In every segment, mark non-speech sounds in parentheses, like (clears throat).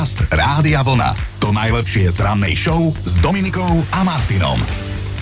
Podcast Rádia Vlna. To najlepšie z rannej show s Dominikou a Martinom.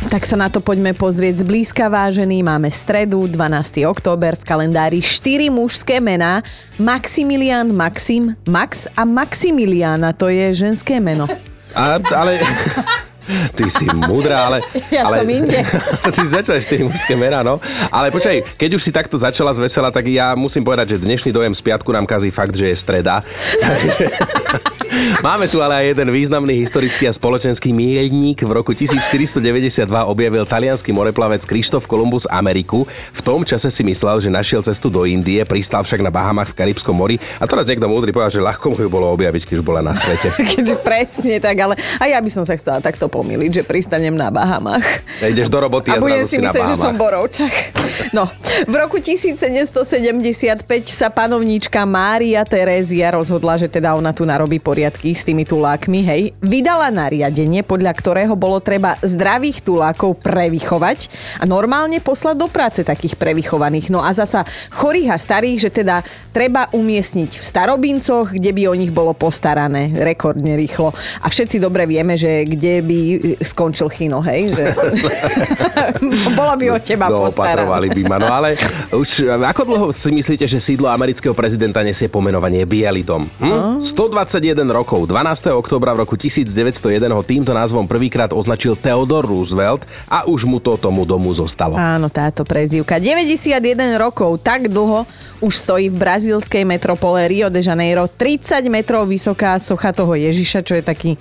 Tak sa na to poďme pozrieť zblízka, vážený. Máme stredu, 12. október, v kalendári 4 mužské mená. Maximilian, Maxim, Max a Maximiliana, to je ženské meno. A, ale... (laughs) Ty si múdra, ale... (laughs) Ja ale, som inde. (laughs) ty začala tie mužské mená, no. Ale počkaj, keď už si takto začala z vesela, tak ja musím povedať, že dnešný dojem z piatku nám kazí fakt, že je streda. (laughs) Máme tu ale aj jeden významný historický a spoločenský míľnik. V roku 1492 objavil talianský moreplavec Krištof Kolumbus Ameriku. V tom čase si myslel, že našiel cestu do Indie, pristal však na Bahamach v Karibskom mori. A teraz niekto múdry povedal, že ľahko mu ju bolo objaviť, keď už bola na svete. Keďže presne tak, ale aj ja by som sa chcela takto pomýliť, že pristanem na Bahamach. Ja ideš do roboty a, A budem si si myslieť, že som. Borovčak. No, v roku 1775 sa panovníčka Mária Terézia rozhodla, že teda ona tu narobí poriadky s tými tulákmi, hej. Vydala nariadenie, podľa ktorého bolo treba zdravých tulákov prevychovať a normálne poslať do práce takých prevychovaných. No a zasa chorých a starých, že teda treba umiestniť v starobincoch, kde by o nich bolo postarané rekordne rýchlo. A všetci dobre vieme, že kde by skončil chino, hej. Že... (laughs) (laughs) Bola by od teba No, postaraná. Opatrovali by ma. No ale už ako dlho si myslíte, že sídlo amerického prezidenta nesie pomenovanie Bielý dom? Hm? 121 rokov. 12. októbra v roku 1901 ho týmto názvom prvýkrát označil Theodore Roosevelt a už mu to tomu domu zostalo. Áno, táto prezývka. 91 rokov, tak dlho už stojí v brazílskej metropole Rio de Janeiro 30 metrov vysoká socha toho Ježiša, čo je taký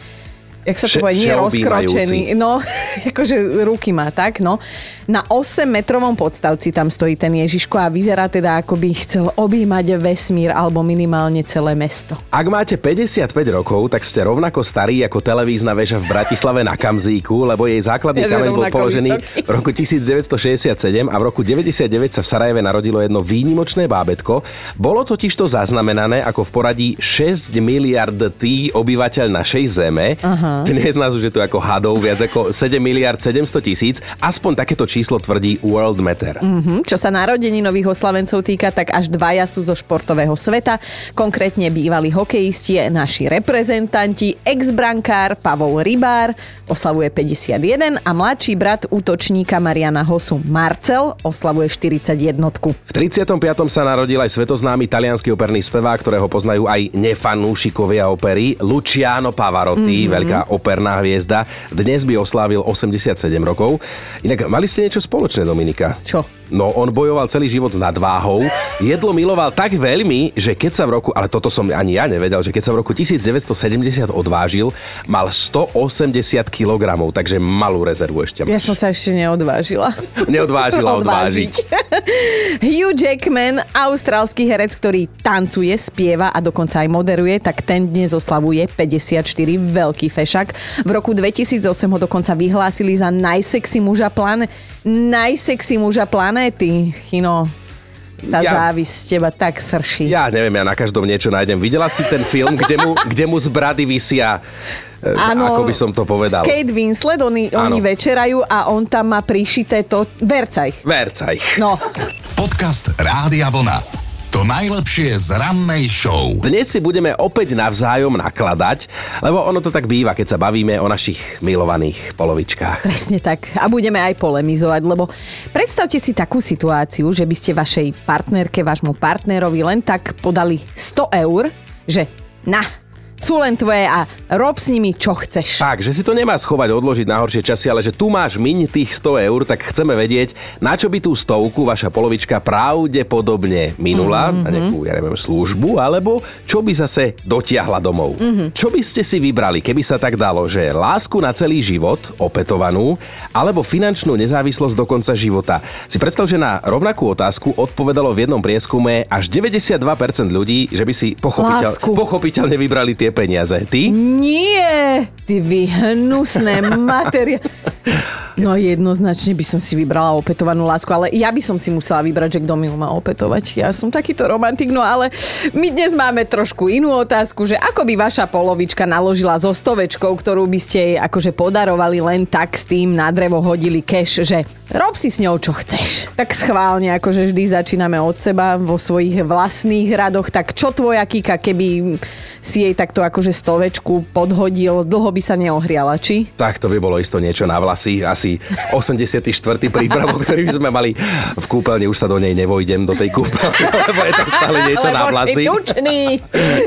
jak sa to povie, nie rozkročený. No, (laughs) akože ruky má tak, no. Na 8 metrovom podstavci tam stojí ten Ježiško a vyzerá teda, ako by chcel objímať vesmír alebo minimálne celé mesto. Ak máte 55 rokov, tak ste rovnako starí ako televízna väža v Bratislave na Kamzíku, lebo jej základný Ja, kameň bol položený vysoký. v roku 1967 a v roku 99 sa v Sarajeve narodilo jedno výnimočné bábetko. Bolo totiž to zaznamenané ako v poradí 6 miliard tý obyvateľ našej zeme. Aha. Dnes nás už je to ako hadov viac ako 7 miliard 700 tisíc. Aspoň takéto číslo tvrdí World Matter. Hm, Čo sa narodení nových oslavencov týka, tak až dvaja sú zo športového sveta. Konkrétne bývalí hokejisti, naši reprezentanti, ex-brankár Pavol Rybár oslavuje 51 a mladší brat útočníka Mariana Hosu Marcel oslavuje 41. V 35. sa narodil aj svetoznámy talianský operný spevák, ktorého poznajú aj nefanúšikovia opery, Luciano Pavarotti, mm-hmm. veľká operná hviezda. Dnes by oslávil 87 rokov. Inak mali ste niečo spoločné, Dominika? Čo? No, on bojoval celý život s nadváhou, jedlo miloval tak veľmi, že keď sa v roku, ale toto som ani ja nevedel, že keď sa v roku 1970 odvážil, mal 180 kg, takže malú rezervu ešte Ja máš. som sa ešte neodvážila. (laughs) Neodvážila odvážiť. (laughs) Hugh Jackman, austrálsky herec, ktorý tancuje, spieva a dokonca aj moderuje, tak ten dnes oslavuje 54, veľký fešak. V roku 2008 ho dokonca vyhlásili za najsexy muža plán... najsexy muža planéty. Chino, tá Ja- závisť teba tak srší. Ja neviem, ja na každom niečo nájdem. Videla si ten film, kde mu, kde mu z brady vysia, e, ako by som to povedal. Kate Winslet, oni, oni Áno. večerajú a on tam má prišité to... Vercaj. Verca ich. No, Podcast Rádia Vlna. To najlepšie z rannej show. Dnes si budeme opäť navzájom nakladať, lebo ono to tak býva, keď sa bavíme o našich milovaných polovičkách. Presne tak. A budeme aj polemizovať, lebo predstavte si takú situáciu, že by ste vašej partnerke, vášmu partnerovi len tak podali 100 eur, že na, sú len tvoje a rob s nimi, čo chceš. Tak, že si to nemá schovať, odložiť na horšie časy, ale že tu máš miň tých 100 eur, tak chceme vedieť, na čo by tú stovku vaša polovička pravdepodobne minula, mm-hmm. na nejakú, ja neviem, službu, alebo čo by zase dotiahla domov. Mm-hmm. Čo by ste si vybrali, keby sa tak dalo, že lásku na celý život, opetovanú, alebo finančnú nezávislosť do konca života. Si predstav, že na rovnakú otázku odpovedalo v jednom prieskume až 92% ľudí, že by si pochopiteľ, pochopiteľne vybrali tie peniaze. Ty? Nie, ty vy hnusné (laughs) materia. No jednoznačne by som si vybrala opetovanú lásku, ale ja by som si musela vybrať, že kto mi má opetovať. Ja som takýto romantik, no ale my dnes máme trošku inú otázku, že ako by vaša polovička naložila so stovečkou, ktorú by ste jej akože podarovali len tak s tým na drevo hodili cash, že rob si s ňou čo chceš. Tak schválne, akože vždy začíname od seba vo svojich vlastných radoch, tak čo tvoja Kika, keby si jej takto akože stovečku podhodil, dlho by sa neohriala, či? Tak to by bolo isto niečo na vlasy. Asi 84. prípravok, ktorý sme mali v kúpeľni. Už sa do nej nevojdem, do tej kúpeľne, lebo je tam stále niečo lebo na vlasy.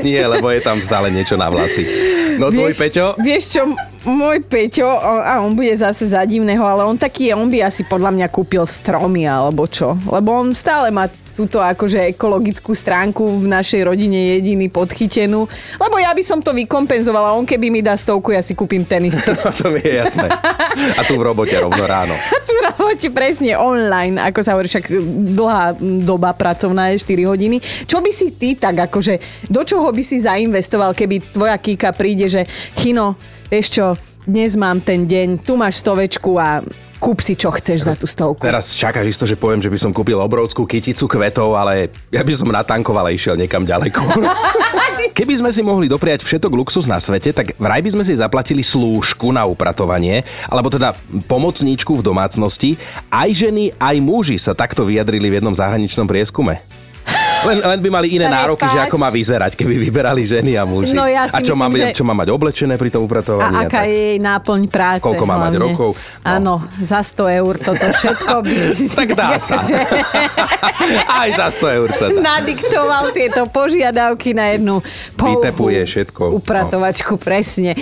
Nie, lebo je tam stále niečo na vlasy. No tvoj Peťo? Vieš čo, môj Peťo, a on bude zase za divného, ale on taký, on by asi podľa mňa kúpil stromy alebo čo. Lebo on stále má túto akože ekologickú stránku v našej rodine jediný podchytenú. Lebo ja by som to vykompenzovala. On keby mi dá stovku, ja si kúpim tenisky. (laughs) No, to mi je jasné. A tu v robote rovno ráno. (laughs) A tu v robote presne online, ako sa hovorí, však dlhá doba pracovná je 4 hodiny. Čo by si ty tak akože, do čoho by si zainvestoval, keby tvoja Kika príde, že Chino, vieš čo, dnes mám ten deň, tu máš stovečku a kúp si čo chceš za tú stovku. Teraz čakáš isto, že poviem, že by som kúpil obrovskú kyticu kvetov, ale ja by som natankoval a išiel niekam ďaleko. (laughs) Keby sme si mohli dopriať všetok luxus na svete, tak vraj by sme si zaplatili slúžku na upratovanie, alebo teda pomocníčku v domácnosti. Aj ženy, aj muži sa takto vyjadrili v jednom zahraničnom prieskume. Len, len by mali iné je nároky, že fakt? ako má vyzerať, keby vyberali ženy a muži. No ja a si čo, myslím, má, že- čo má mať oblečené pri tom upratovaní? A aká tak. je jej náplň práce. Koľko má mať rokov? No. Áno, za 100 eur toto všetko by (laughs) si Tak dá (laughs) sa. že (laughs) Aj za 100 eur sa dá. nadiktoval tieto požiadavky na jednu pouhú Vytepuje všetko. upratovačku, presne.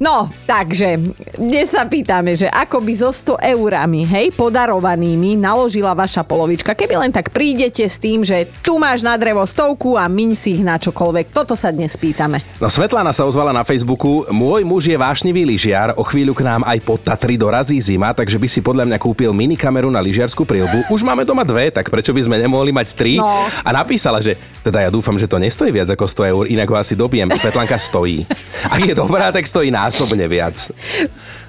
No, takže dnes sa pýtame, že ako by so 100 eurami, hej, podarovanými naložila vaša polovička, keby len tak prídete s tým, že tu máš na drevo stovku a miň si ich na čokoľvek. Toto sa dnes pýtame. No Svetlana sa ozvala na Facebooku. Môj muž je vášnivý lyžiar, o chvíľu k nám aj pod Tatry dorazí zima, takže by si podľa mňa kúpil minikameru na lyžiarsku prilbu. Už máme doma dve, tak prečo by sme nemohli mať tri? No. A napísala, že teda ja dúfam, že to nestojí viac ako 100 eur, inak ho asi dobijem. Svetlanka stojí. Ak je dobrá, tak stojí násobne viac.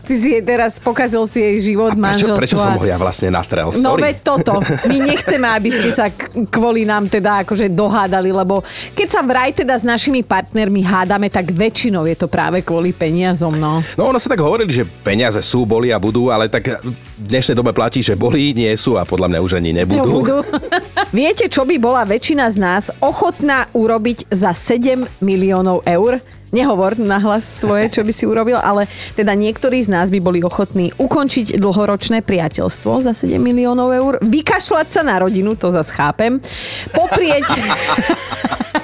Ty si jej teraz pokazil si jej život, Prečo, manželstvo. prečo som ho ja vlastne natrel? No Sorry. veď toto. My (laughs) nechceme, aby ste sa kvôli nám teda akože dohádali, lebo keď sa vraj teda s našimi partnermi hádame, tak väčšinou je to práve kvôli peniazom, no. No ono sa tak hovorili, že peniaze sú, boli a budú, ale tak v dnešnej dobe platí, že boli, nie sú a podľa mňa už ani nebudú. Budú. (laughs) Viete, čo by bola väčšina z nás ochotná urobiť za 7 miliónov eur? Nehovor nahlas svoje, čo by si urobil, ale teda niektorí z nás by boli ochotní ukončiť dlhoročné priateľstvo za 7 miliónov eur, vykašľať sa na rodinu, to zase chápem, poprieť... (laughs)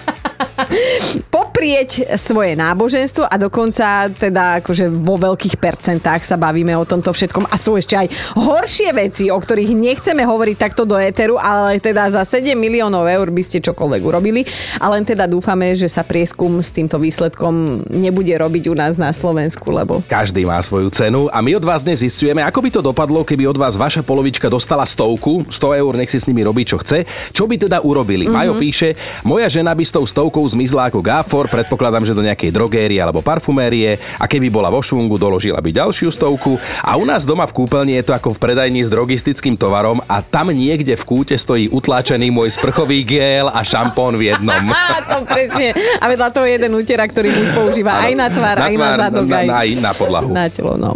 poprieť svoje náboženstvo a dokonca teda akože vo veľkých percentách sa bavíme o tomto všetkom a sú ešte aj horšie veci, o ktorých nechceme hovoriť takto do éteru, ale teda za 7 miliónov eur by ste čokoľvek urobili a len teda dúfame, že sa prieskum s týmto výsledkom nebude robiť u nás na Slovensku, lebo Každý má svoju cenu a my od vás dnes zistujeme, ako by to dopadlo, keby od vás vaša polovička dostala stovku, 100 eur, nech si s nimi robí, čo chce. Čo by teda urobili? Mm-hmm. Majo píše, moja žena by s tou stovkou zmizla ako gáfor, predpokladám, že do nejakej drogérie alebo parfumérie a keby bola vo švungu, doložila by ďalšiu stovku a u nás doma v kúpeľni je to ako v predajni s drogistickým tovarom a tam niekde v kúte stojí utláčený môj sprchový gel a šampón v jednom. (laughs) To presne. A vedľa toho jeden útera, ktorý muž používa aj na tvár, aj na zadok, na, aj na, aj na podlahu. Na telo, no.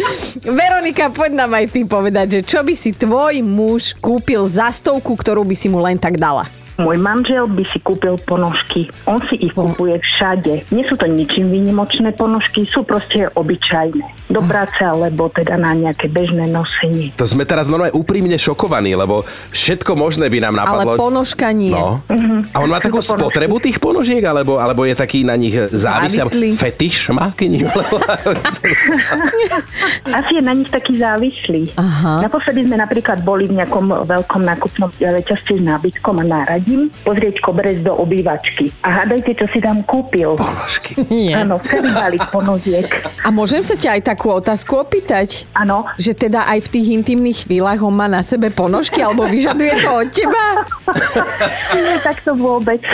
(laughs) Veronika, poď nám aj ty povedať, že čo by si tvoj muž kúpil za stovku, ktorú by si mu len tak dala? (laughs) Môj manžel by si kúpil ponožky. On si ich kupuje všade. Nie sú to ničím výnimočné ponožky, sú proste obyčajné. Do práce alebo teda na nejaké bežné nosenie. To sme teraz normálne úprimne šokovaní, lebo všetko možné by nám napadlo. Ale ponožka nie. No. A on má takú spotrebu tých ponožiek, alebo, alebo je taký na nich závislý? Závislý. Fetiš má k ním? (laughs) Asi je na nich taký závislý. Aha. Naposledy sme napríklad boli v nejakom veľkom nákupnom reťazci s nábytkom a náradím pozrieť koberec do obývačky. A hádajte, čo si tam kúpil. Ponožky. Nie. Áno, celý balík ponožiek. A môžem sa ťa aj takú otázku opýtať? Áno, Že teda aj v tých intimných chvíľach on má na sebe ponožky, alebo vyžaduje to od teba? nie tak to vôbec. (laughs)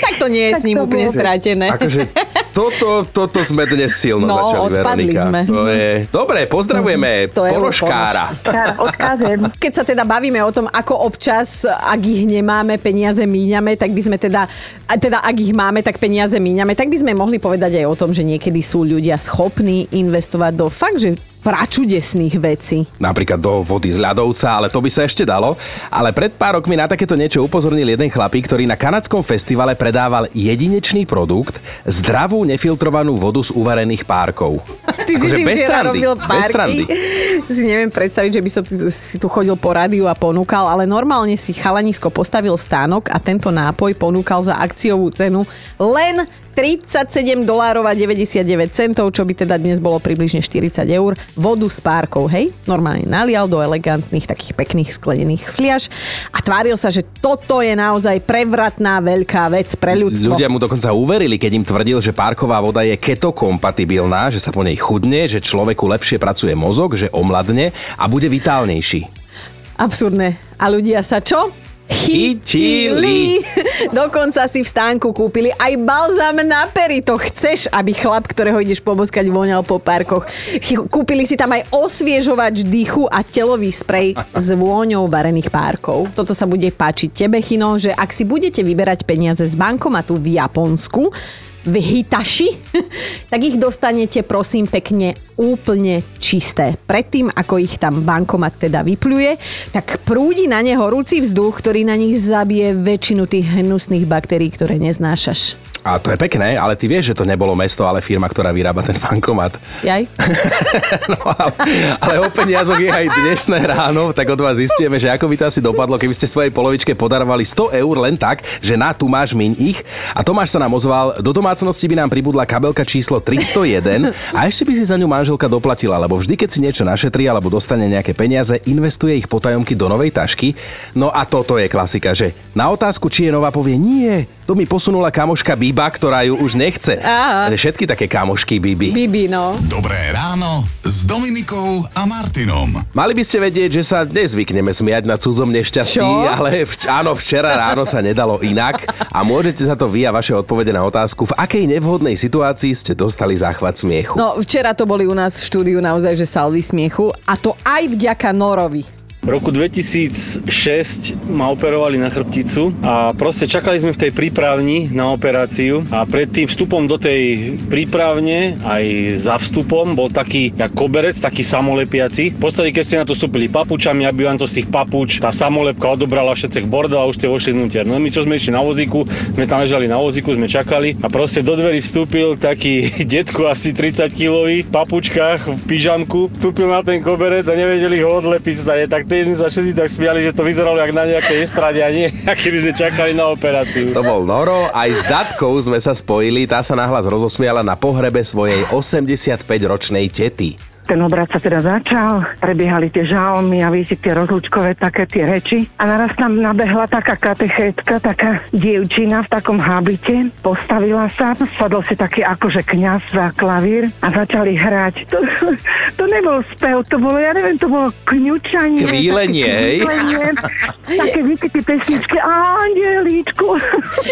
Tak to nie je Tak s ním úplne stratené. Akože Toto, toto sme dnes silno No, začali, odpadli Veronika. sme. To je... Dobre, pozdravujeme To je ponožkára. Čar, odkážem. Keď sa teda bavíme o tom, ako občas, ak ich nemáme, peniaze míňame, tak by sme teda, teda ak ich máme, tak peniaze míňame, tak by sme mohli povedať aj o tom, že niekedy sú ľudia schopní investovať do fakt, že pračudesných vecí. Napríklad do vody z ľadovca, ale to by sa ešte dalo. Ale pred pár rokmi na takéto niečo upozornil jeden chlapík, ktorý na kanadskom festivale predával jedinečný produkt, zdravú nefiltrovanú vodu z uvarených párkov. (laughs) Ty Akože si bez robil bez srandy. (laughs) Si neviem predstaviť, že by som si tu chodil po rádiu a ponúkal, ale normálne si chalanisko postavil stánok a tento nápoj ponúkal za akciovú cenu len 37 dolárov a 99 centov, čo by teda dnes bolo približne 40 eur. Vodu s párkou, hej? Normálne nalial do elegantných, takých pekných sklenených fliaž a tváril sa, že toto je naozaj prevratná veľká vec pre ľudstvo. Ľudia mu dokonca uverili, keď im tvrdil, že párková voda je ketokompatibilná, že sa po nej chudne, že človeku lepšie pracuje mozog, že omladne a bude vitálnejší. Absurdné. A ľudia sa čo? Chytili. Dokonca si v stánku kúpili aj balzam na pery. To chceš, aby chlap, ktorého ideš poboskať, voňal po parkoch. Kúpili si tam aj osviežovač dýchu a telový sprej s vôňou varených párkov. Toto sa bude páčiť tebe, Chino, že ak si budete vyberať peniaze z bankomatu v Japonsku, v Hitaši, (laughs) tak ich dostanete prosím pekne úplne čisté. Predtým, ako ich tam bankomat teda vypluje, tak prúdi na ne horúci vzduch, ktorý na nich zabije väčšinu tých hnusných baktérií, ktoré neznášaš. A to je pekné, ale ty vieš, že to nebolo mesto, ale firma, ktorá vyrába ten bankomat. Jaj? (laughs) No, ale, ale o peniazoch je aj dnešné ráno, tak od vás zistujeme, že ako by to asi dopadlo, keby ste svojej polovičke podarovali 100 eur len tak, že na tu máš miň ich. A Tomáš sa nám ozval, do domácnosti by nám pribudla kabelka číslo 301 a ešte by si za ňu manželka doplatila, lebo vždy, keď si niečo našetrí alebo dostane nejaké peniaze, investuje ich potajomky do novej tašky. No a toto je klasika, že na otázku, či je nová, povie nie, to mi posunula kamoška Biba, ktorá ju už nechce. Aha. Všetky také kamošky Bibi. Bibi, no. Dobré ráno s Dominikou a Martinom. Mali by ste vedieť, že sa nezvykneme smiať na cudzom nešťastí, Čo? ale vč- áno, včera ráno sa nedalo inak a môžete sa to vy a vaše odpovede na otázku, v akej nevhodnej situácii ste dostali záchvat smiechu. No, včera to boli u nás v štúdiu naozaj, že salvy smiechu a to aj vďaka Norovi. V roku 2006 ma operovali na chrbticu a proste čakali sme v tej prípravni na operáciu a pred tým vstupom do tej prípravne aj za vstupom bol taký jak koberec, taký samolepiaci. V podstate, keď ste na to vstúpili papučami, aby vám to z tých papuč, tá samolepka odobrala všetcek bordel a už ste vošli vnútier. No my čo sme išli na vozíku, sme tam ležali na vozíku, sme čakali a proste do dverí vstúpil taký (laughs) detko asi 30 kilový v papučkách, v pyžamku, vstúpil na ten koberec a nevedeli ho odlepiť. Tak sme sa všetci tak smiali, že to vyzeralo jak na nejakej estrade a nie, (laughs) keby sme čakali na operáciu. To bol Noro, aj s Datkou sme sa spojili, tá sa nahlas rozosmiala na pohrebe svojej 85-ročnej tety. Ten obrad sa teda začal, prebiehali tie žalmy a vísi tie rozlúčkové také tie reči. A naraz tam nabehla taká katechétka, taká dievčina v takom habite, postavila sa, sadol si taký akože kňaz za klavír a začali hrať. To, to nebol spev, to bolo, ja neviem, to bolo kňučanie. Kvílenie, také hej? Také víte tie pesničky, Angelíčku.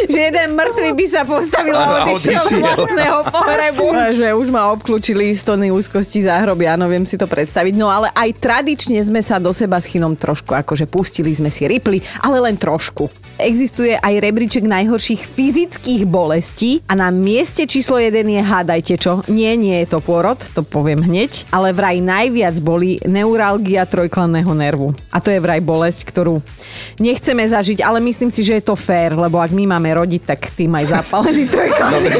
že jeden mŕtvy by sa postavil a odišiel z vlastného pohrebu. A že už ma obklúčili stony úzkosti záhroby, áno, viem si to predstaviť. No ale aj tradične sme sa do seba s Chinom trošku, akože pustili sme si ripli, ale len trošku. Existuje aj rebríček najhorších fyzických bolestí a na mieste číslo 1 je hádajte čo. Nie, nie je to pôrod, to poviem hneď, ale vraj najviac boli neuralgia trojklanného nervu. A to je vraj bolesť, ktorú nechceme zažiť, ale myslím si, že je to fér, lebo ak my máme rodiť, tak tým aj zapálený (laughs) trojklanný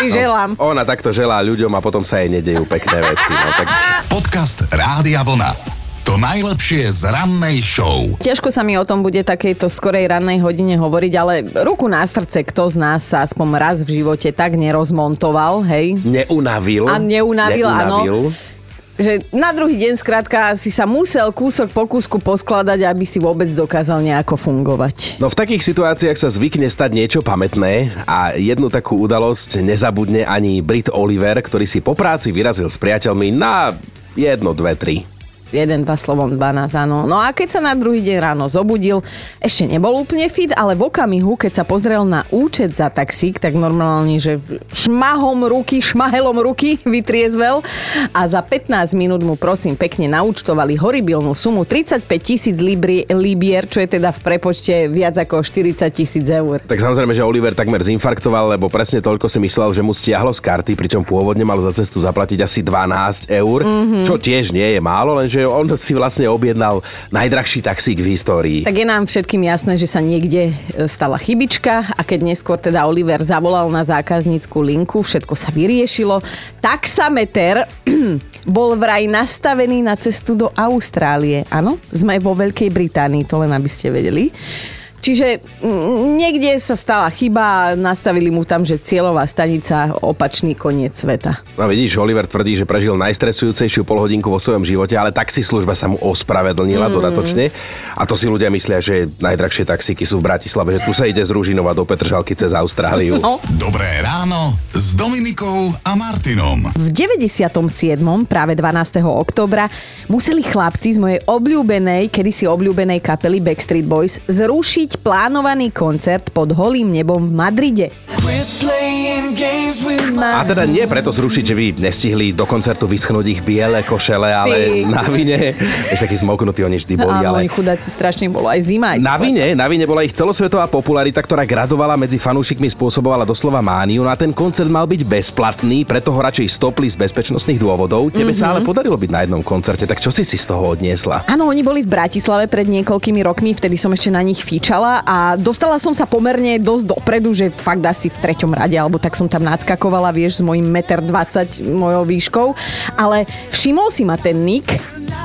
si želám. Ona takto želá ľuďom a potom sa jej nedejú pekné veci. No, tak Podcast Rádia Vlna. To najlepšie z rannej show. Ťažko sa mi o tom bude takejto skorej rannej hodine hovoriť, ale ruku na srdce, kto z nás sa aspoň raz v živote tak nerozmontoval, hej? neunavil. A neunavil, áno. Že na druhý deň skrátka si sa musel kúsok po kúsku poskladať, aby si vôbec dokázal nejako fungovať. No v takých situáciách sa zvykne stať niečo pamätné a jednu takú udalosť nezabudne ani Brit Oliver, ktorý si po práci vyrazil s priateľmi na jedno, dve, tri. Jeden, dva slovom 12, áno. No a keď sa na druhý deň ráno zobudil, ešte nebol úplne fit, ale v okamihu, keď sa pozrel na účet za taxík, tak normálne, že šmahom ruky, šmahelom ruky (laughs) vytriezvel a za 15 minút mu prosím pekne naúčtovali horibilnú sumu 35 tisíc libier, čo je teda v prepočte viac ako 40 tisíc eur. Tak samozrejme, že Oliver takmer zinfarktoval, lebo presne toľko si myslel, že mu stiahlo z karty, pričom pôvodne mal za cestu zaplatiť asi 12 eur, mm-hmm. čo tiež nie je málo, lenže on si vlastne objednal najdrahší taxík v histórii. Tak je nám všetkým jasné, že sa niekde e, stala chybička a keď neskôr teda Oliver zavolal na zákaznícku linku, všetko sa vyriešilo. Taxameter (clears throat) bol vraj nastavený na cestu do Austrálie. Áno, sme vo Veľkej Británii, to len aby ste vedeli. Čiže niekde sa stala chyba a nastavili mu tam, že cieľová stanica opačný koniec sveta. No vidíš, Oliver tvrdí, že prežil najstresujúcejšiu polhodinku vo svojom živote, ale taxislužba sa mu ospravedlnila mm. dodatočne. A to si ľudia myslia, že najdrahšie taxíky sú v Bratislave, že tu sa ide z Ružinova do Petržalky cez Austráliu. No. Dobré ráno s Dominikou a Martinom. V 97. práve 12. oktobra museli chlapci z mojej obľúbenej, kedysi obľúbenej kapely Backstreet Boys zrušiť plánovaný koncert pod holým nebom v Madride. A teda nie preto zrušiť, že by nestihli do koncertu vyschnúť ich biele košele, ale Ty. na vine, ešte taký zmoknutí oni vždy boli. Áno, ale... oni chudáci strašne bolo aj zima. Aj na vine, na vine bola ich celosvetová popularita, ktorá gradovala medzi fanúšikmi, spôsobovala doslova mániu. No a ten koncert mal byť bezplatný, preto ho radšej stopli z bezpečnostných dôvodov. Tebe mm-hmm. sa ale podarilo byť na jednom koncerte, tak čo si si z toho odniesla? Áno, oni boli v Bratislave pred niekoľkými rokmi, vtedy som ešte na nich fíčala a dostala som sa pomerne dosť dopredu, že fakt asi v treťom rade, alebo tak som tam nadskakovala, vieš, s mojím 1,20 m mojou výškou. Ale všimol si ma ten Nick,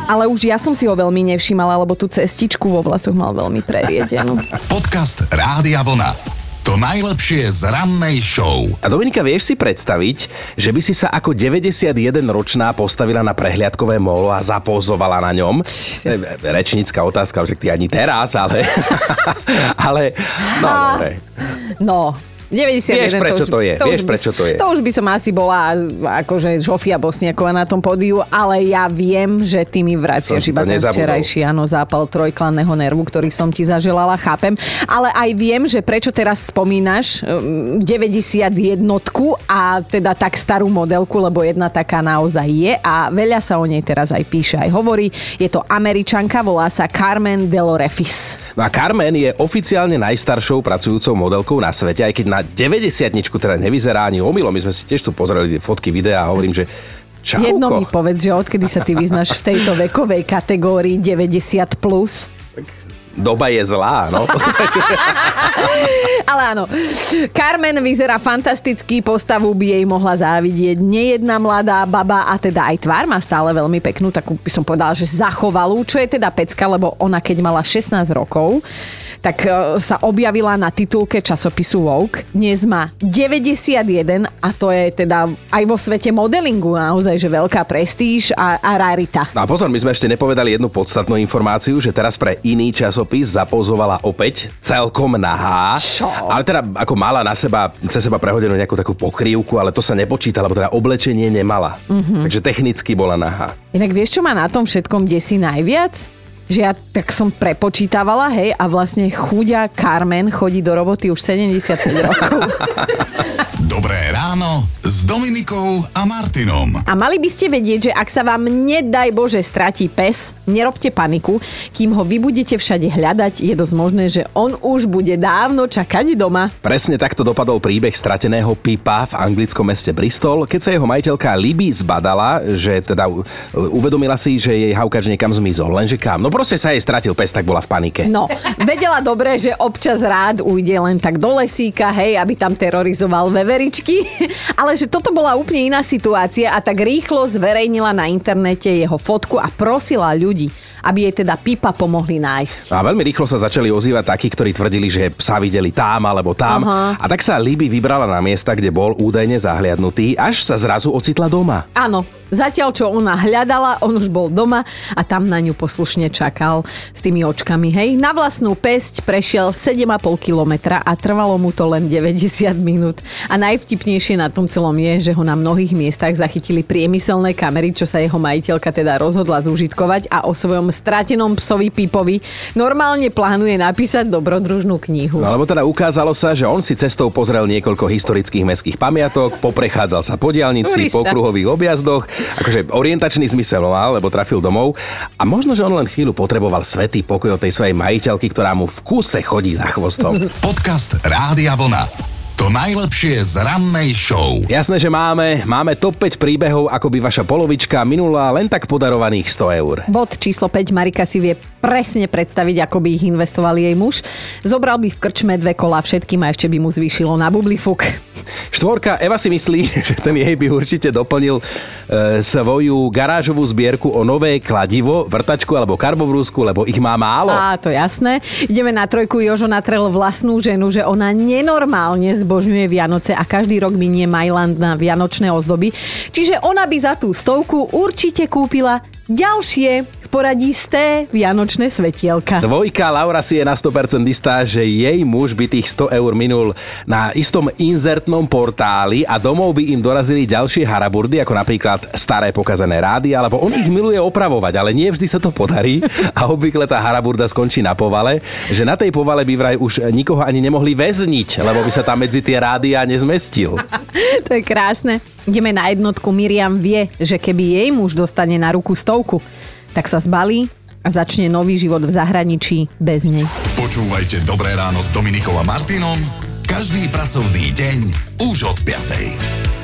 ale už ja som si ho veľmi nevšimala, lebo tú cestičku vo vlasoch mal veľmi preriedenú. Podcast Rádia Vlna. To najlepšie z rannej show. A Dominika, vieš si predstaviť, že by si sa ako 91-ročná postavila na prehliadkové molo a zapózovala na ňom? Rečnická otázka, že ty ani teraz, ale... (laughs) ale... No, dobre. No, 91, Vieš, prečo to, už, to je. To Vieš, by, prečo to je. To už by som asi bola akože Žofia Bosniaková na tom podiu, ale ja viem, že ty mi vraciaš iba ten včerajší áno, zápal trojklanného nervu, ktorý som ti zaželala, chápem. Ale aj viem, že prečo teraz spomínaš 91 um, a teda tak starú modelku, lebo jedna taká naozaj je a veľa sa o nej teraz aj píše, aj hovorí. Je to američanka, volá sa Carmen Delorefis. No a Carmen je oficiálne najstaršou pracujúcou modelkou na svete, aj keď na 90 teda nevyzerá ani omylom. My sme si tiež tu pozreli fotky, videa a hovorím, že Čauko. Jedno mi povedz, že odkedy sa ty vyznáš v tejto vekovej kategórii 90+. Plus? doba je zlá, no. (laughs) Ale áno, Carmen vyzerá fantasticky, postavu by jej mohla závidieť nejedna mladá baba a teda aj tvár má stále veľmi peknú, takú by som povedala, že zachovalú, čo je teda pecka, lebo ona keď mala 16 rokov, tak e, sa objavila na titulke časopisu Vogue. Dnes má 91 a to je teda aj vo svete modelingu naozaj, že veľká prestíž a, a rarita. No a pozor, my sme ešte nepovedali jednu podstatnú informáciu, že teraz pre iný časopis zapozovala opäť celkom nahá. Čo? Ale teda ako mala na seba, cez seba prehodenú nejakú takú pokrývku, ale to sa nepočíta, lebo teda oblečenie nemala. Mm-hmm. Takže technicky bola nahá. Inak vieš, čo má na tom všetkom desí najviac? Že ja tak som prepočítavala, hej, a vlastne chudia Carmen chodí do roboty už 75 rokov. (laughs) Dobré ráno Dominikou a Martinom. A mali by ste vedieť, že ak sa vám nedaj Bože stratí pes, nerobte paniku. Kým ho vy budete všade hľadať, je dosť možné, že on už bude dávno čakať doma. Presne takto dopadol príbeh strateného Pipa v anglickom meste Bristol, keď sa jeho majiteľka Libby zbadala, že teda uvedomila si, že jej haukač niekam zmizol. Lenže kam? No proste sa jej stratil pes, tak bola v panike. No, vedela dobre, že občas rád ujde len tak do lesíka, hej, aby tam terorizoval veveri veveričky, (laughs) ale že toto bola úplne iná situácia a tak rýchlo zverejnila na internete jeho fotku a prosila ľudí, aby jej teda pipa pomohli nájsť. A veľmi rýchlo sa začali ozývať takí, ktorí tvrdili, že psa videli tam alebo tam. Aha. A tak sa Libby vybrala na miesta, kde bol údajne zahliadnutý, až sa zrazu ocitla doma. Áno, zatiaľ čo ona hľadala, on už bol doma a tam na ňu poslušne čakal s tými očkami. Hej, na vlastnú pesť prešiel 7,5 kilometra a trvalo mu to len 90 minút. A najvtipnejšie na tom celom je, že ho na mnohých miestach zachytili priemyselné kamery, čo sa jeho majiteľka teda rozhodla zúžitkovať a o svojom stratenom psovi Pipovi normálne plánuje napísať dobrodružnú knihu. No lebo teda ukázalo sa, že on si cestou pozrel niekoľko historických mestských pamiatok, poprechádzal sa po diálnici, Turista. po kruhových objazdoch, akože orientačný zmysel mal, lebo trafil domov. A možno, že on len chvíľu potreboval svetý pokoj od tej svojej majiteľky, ktorá mu v kuse chodí za chvostom. Podcast Rádia Vlna. To najlepšie z rannej show. Jasné, že máme. Máme top 5 príbehov, ako by vaša polovička minula len tak podarovaných 100 eur. Bod číslo 5 Marika si vie presne predstaviť, ako by ich investoval jej muž. Zobral by v krčme dve kola všetkým a ešte by mu zvýšilo na bublifuk. Štvorka, Eva si myslí, (laughs) že ten jej by určite doplnil e, svoju garážovú zbierku o nové kladivo, vrtačku alebo karbobrúsku, lebo ich má málo. Á, to jasné. Ideme na trojku. Jožo natrel vlastnú ženu, že ona nenormálne zbožňuje Vianoce a každý rok minie Majland na vianočné ozdoby. Čiže ona by za tú stovku určite kúpila ďalšie v poradí sté vianočné svetielka. Dvojka, Laura si je na 100% istá, že jej muž by tých 100 eur minul na istom inzertnom portáli a domov by im dorazili ďalšie haraburdy, ako napríklad staré pokazané rády, alebo on ich miluje opravovať, ale nie vždy sa to podarí (laughs) a obvykle tá haraburda skončí na povale, že na tej povale by vraj už nikoho ani nemohli väzniť, lebo by sa tam medzi tie rádia nezmestil. (laughs) To je krásne. Ideme na jednotku. Miriam vie, že keby jej muž dostane na ruku stovku, tak sa zbalí a začne nový život v zahraničí bez nej. Počúvajte Dobré ráno s Dominikom a Martinom každý pracovný deň už od 5.